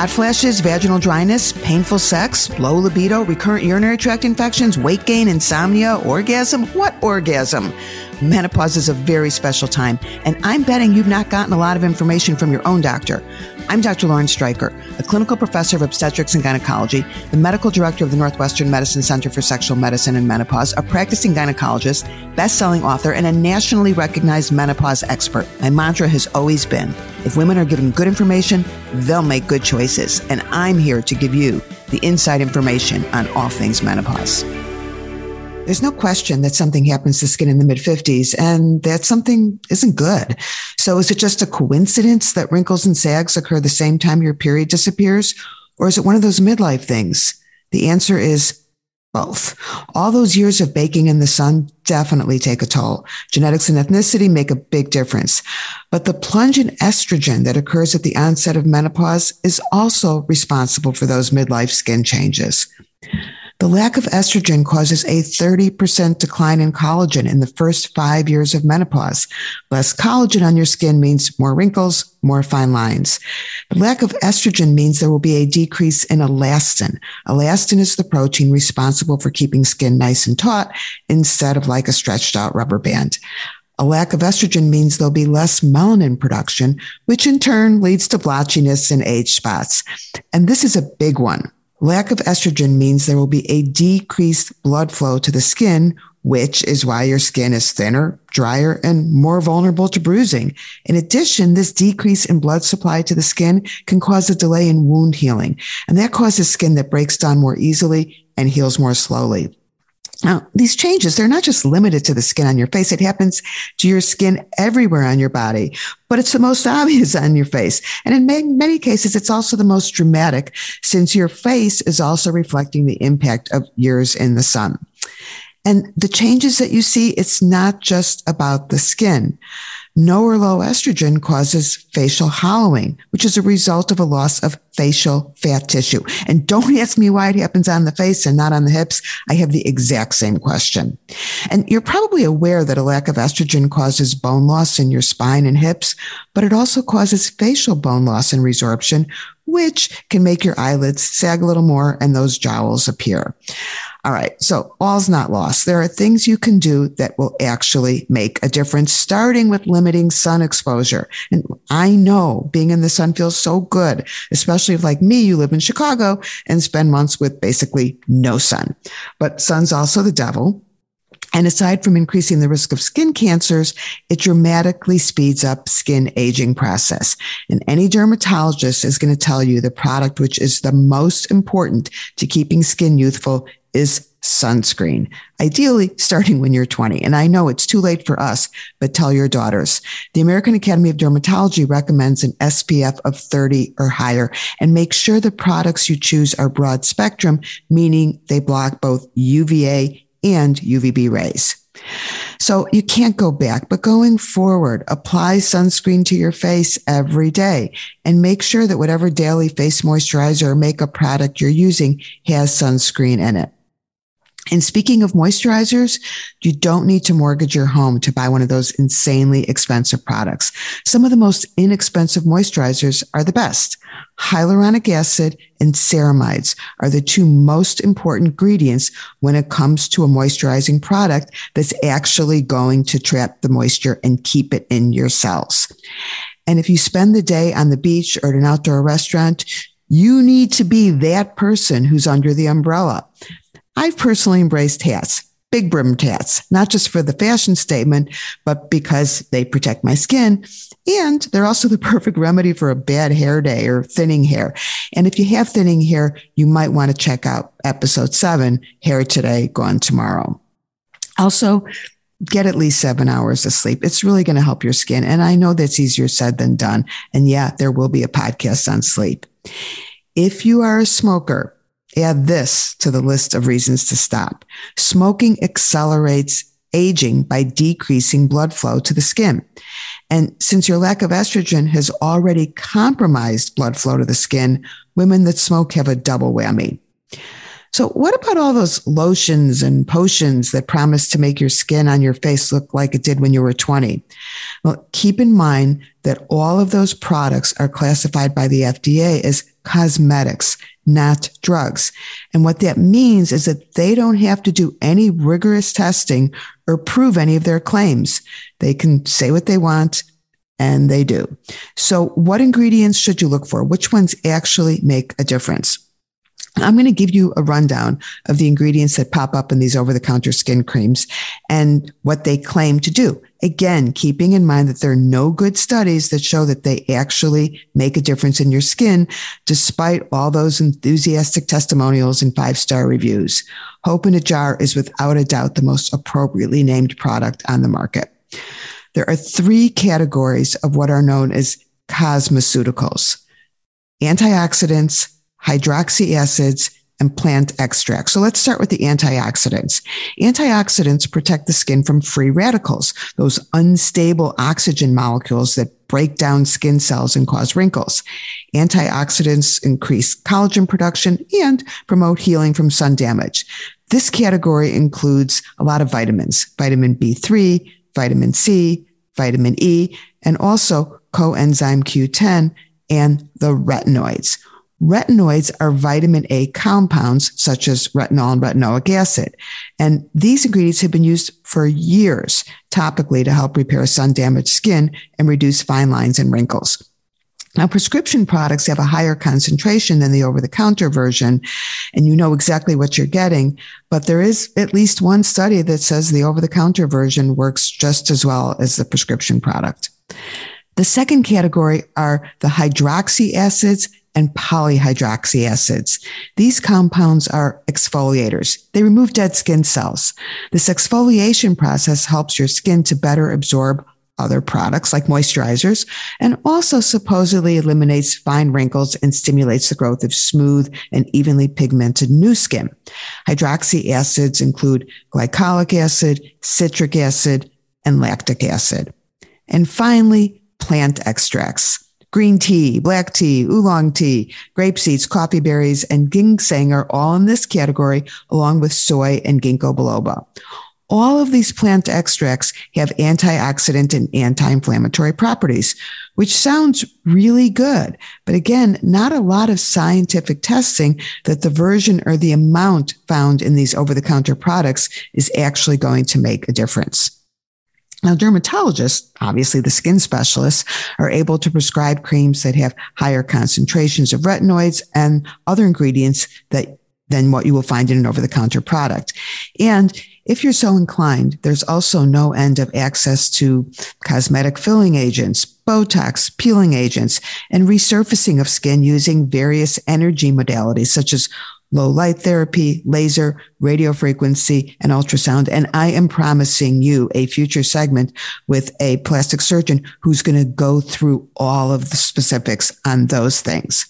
hot flashes, vaginal dryness, painful sex, low libido, recurrent urinary tract infections, weight gain, insomnia, orgasm? What orgasm? Menopause is a very special time, and I'm betting you've not gotten a lot of information from your own doctor. I'm Dr. Lauren Streicher, a clinical professor of obstetrics and gynecology, the medical director of the Northwestern Medicine Center for Sexual Medicine and Menopause, a practicing gynecologist, best-selling author, and a nationally recognized menopause expert. My mantra has always been, if women are given good information, they'll make good choices. And I'm here to give you the inside information on all things menopause. There's no question that something happens to skin in the mid 50s and that something isn't good. So is it just a coincidence that wrinkles and sags occur the same time your period disappears? Or is it one of those midlife things? The answer is both. All those years of baking in the sun definitely take a toll. Genetics and ethnicity make a big difference. But the plunge in estrogen that occurs at the onset of menopause is also responsible for those midlife skin changes. The lack of estrogen causes a 30% decline in collagen in the first five years of menopause. Less collagen on your skin means more wrinkles, more fine lines. The lack of estrogen means there will be a decrease in elastin. Elastin is the protein responsible for keeping skin nice and taut instead of like a stretched out rubber band. A lack of estrogen means there'll be less melanin production, which in turn leads to blotchiness and age spots. And this is a big one. Lack of estrogen means there will be a decreased blood flow to the skin, which is why your skin is thinner, drier, and more vulnerable to bruising. In addition, this decrease in blood supply to the skin can cause a delay in wound healing, and that causes skin that breaks down more easily and heals more slowly. Now, these changes, they're not just limited to the skin on your face. It happens to your skin everywhere on your body, but it's the most obvious on your face. And in many, many cases, it's also the most dramatic since your face is also reflecting the impact of years in the sun. And the changes that you see, it's not just about the skin. No or low estrogen causes facial hollowing, which is a result of a loss of facial fat tissue. And don't ask me why it happens on the face and not on the hips. I have the exact same question. And you're probably aware that a lack of estrogen causes bone loss in your spine and hips, but it also causes facial bone loss and resorption, which can make your eyelids sag a little more and those jowls appear. All right. So all's not lost. There are things you can do that will actually make a difference, starting with limiting sun exposure. And I know being in the sun feels so good, especially if like me, you live in Chicago and spend months with basically no sun. But sun's also the devil. And aside from increasing the risk of skin cancers, it dramatically speeds up skin aging process. And any dermatologist is going to tell you the product which is the most important to keeping skin youthful is sunscreen, ideally starting when you're 20. And I know it's too late for us, but tell your daughters. The American Academy of Dermatology recommends an SPF of 30 or higher and make sure the products you choose are broad spectrum, meaning they block both UVA and UVB rays. So you can't go back, but going forward, apply sunscreen to your face every day and make sure that whatever daily face moisturizer or makeup product you're using has sunscreen in it. And speaking of moisturizers, you don't need to mortgage your home to buy one of those insanely expensive products. Some of the most inexpensive moisturizers are the best. Hyaluronic acid and ceramides are the two most important ingredients when it comes to a moisturizing product that's actually going to trap the moisture and keep it in your cells. And if you spend the day on the beach or at an outdoor restaurant, you need to be that person who's under the umbrella. I've personally embraced hats, big brimmed hats, not just for the fashion statement, but because they protect my skin. And they're also the perfect remedy for a bad hair day or thinning hair. And if you have thinning hair, you might want to check out episode seven, Hair Today, Gone Tomorrow. Also, get at least seven hours of sleep. It's really going to help your skin. And I know that's easier said than done. And yeah, there will be a podcast on sleep. If you are a smoker, Add this to the list of reasons to stop. Smoking accelerates aging by decreasing blood flow to the skin. And since your lack of estrogen has already compromised blood flow to the skin, women that smoke have a double whammy. So, what about all those lotions and potions that promise to make your skin on your face look like it did when you were 20? Well, keep in mind that all of those products are classified by the FDA as cosmetics, not drugs. And what that means is that they don't have to do any rigorous testing or prove any of their claims. They can say what they want and they do. So, what ingredients should you look for? Which ones actually make a difference? I'm going to give you a rundown of the ingredients that pop up in these over the counter skin creams and what they claim to do. Again, keeping in mind that there are no good studies that show that they actually make a difference in your skin, despite all those enthusiastic testimonials and five star reviews. Hope in a Jar is without a doubt the most appropriately named product on the market. There are three categories of what are known as cosmeceuticals antioxidants, hydroxy acids, and plant extracts. So let's start with the antioxidants. Antioxidants protect the skin from free radicals, those unstable oxygen molecules that break down skin cells and cause wrinkles. Antioxidants increase collagen production and promote healing from sun damage. This category includes a lot of vitamins, vitamin B3, vitamin C, vitamin E, and also coenzyme Q10 and the retinoids. Retinoids are vitamin A compounds such as retinol and retinoic acid. And these ingredients have been used for years topically to help repair sun damaged skin and reduce fine lines and wrinkles. Now, prescription products have a higher concentration than the over the counter version, and you know exactly what you're getting. But there is at least one study that says the over the counter version works just as well as the prescription product. The second category are the hydroxy acids and polyhydroxy acids. These compounds are exfoliators. They remove dead skin cells. This exfoliation process helps your skin to better absorb other products like moisturizers and also supposedly eliminates fine wrinkles and stimulates the growth of smooth and evenly pigmented new skin. Hydroxy acids include glycolic acid, citric acid, and lactic acid. And finally, plant extracts. Green tea, black tea, oolong tea, grape seeds, coffee berries, and ginseng are all in this category, along with soy and ginkgo biloba. All of these plant extracts have antioxidant and anti-inflammatory properties, which sounds really good. But again, not a lot of scientific testing that the version or the amount found in these over the counter products is actually going to make a difference. Now, dermatologists, obviously the skin specialists, are able to prescribe creams that have higher concentrations of retinoids and other ingredients that than what you will find in an over the counter product. And if you're so inclined, there's also no end of access to cosmetic filling agents, Botox, peeling agents, and resurfacing of skin using various energy modalities such as low light therapy, laser, radio frequency, and ultrasound. And I am promising you a future segment with a plastic surgeon who's going to go through all of the specifics on those things.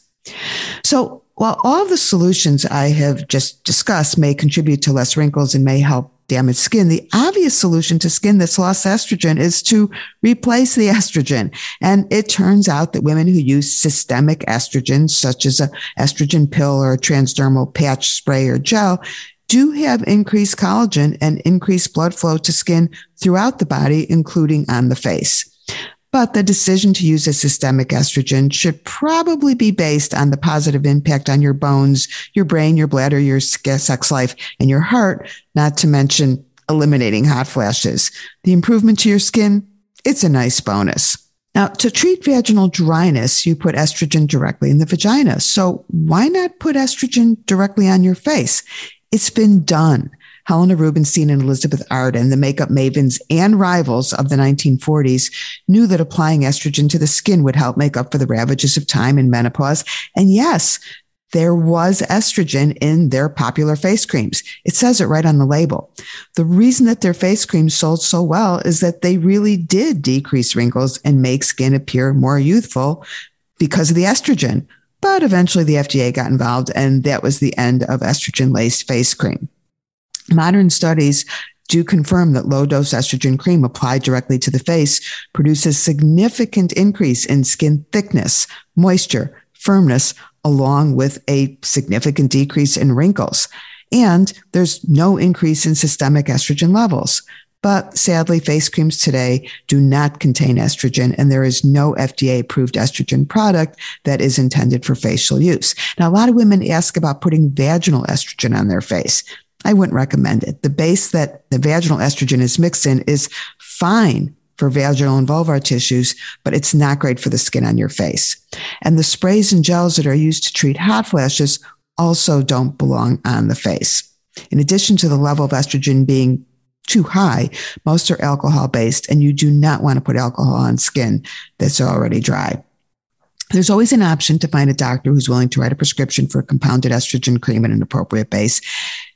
So while all the solutions I have just discussed may contribute to less wrinkles and may help damaged skin, the obvious solution to skin that's lost estrogen is to replace the estrogen. And it turns out that women who use systemic estrogen, such as a estrogen pill or a transdermal patch spray or gel, do have increased collagen and increased blood flow to skin throughout the body, including on the face. But the decision to use a systemic estrogen should probably be based on the positive impact on your bones, your brain, your bladder, your sex life, and your heart, not to mention eliminating hot flashes. The improvement to your skin, it's a nice bonus. Now, to treat vaginal dryness, you put estrogen directly in the vagina. So why not put estrogen directly on your face? It's been done. Helena Rubinstein and Elizabeth Arden, the makeup mavens and rivals of the 1940s, knew that applying estrogen to the skin would help make up for the ravages of time and menopause. And yes, there was estrogen in their popular face creams. It says it right on the label. The reason that their face creams sold so well is that they really did decrease wrinkles and make skin appear more youthful because of the estrogen. But eventually the FDA got involved and that was the end of estrogen laced face cream. Modern studies do confirm that low dose estrogen cream applied directly to the face produces significant increase in skin thickness, moisture, firmness, along with a significant decrease in wrinkles. And there's no increase in systemic estrogen levels. But sadly, face creams today do not contain estrogen, and there is no FDA approved estrogen product that is intended for facial use. Now, a lot of women ask about putting vaginal estrogen on their face. I wouldn't recommend it. The base that the vaginal estrogen is mixed in is fine for vaginal and vulvar tissues, but it's not great for the skin on your face. And the sprays and gels that are used to treat hot flashes also don't belong on the face. In addition to the level of estrogen being too high, most are alcohol based, and you do not want to put alcohol on skin that's already dry. There's always an option to find a doctor who's willing to write a prescription for a compounded estrogen cream at an appropriate base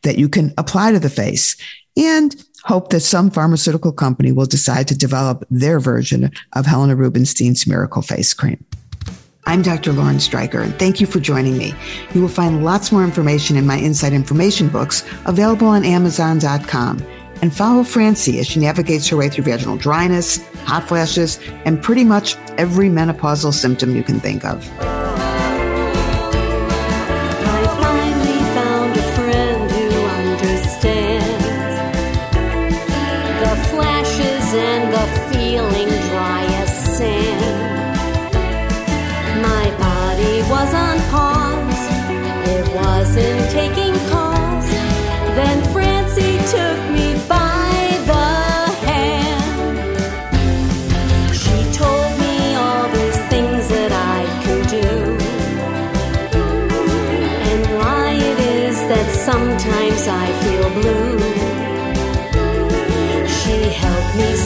that you can apply to the face and hope that some pharmaceutical company will decide to develop their version of Helena Rubinstein's miracle face cream. I'm Dr. Lauren Streicher, and thank you for joining me. You will find lots more information in my Inside Information books available on Amazon.com. And follow Francie as she navigates her way through vaginal dryness, hot flashes, and pretty much every menopausal symptom you can think of.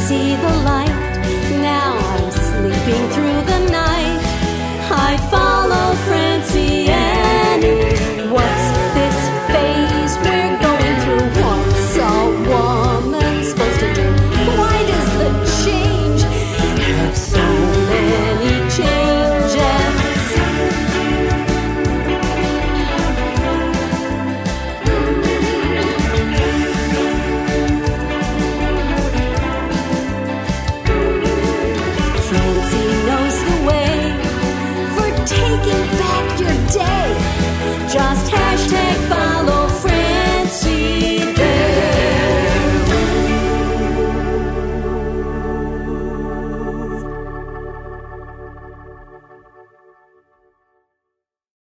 See light. Now I'm sleeping through the night.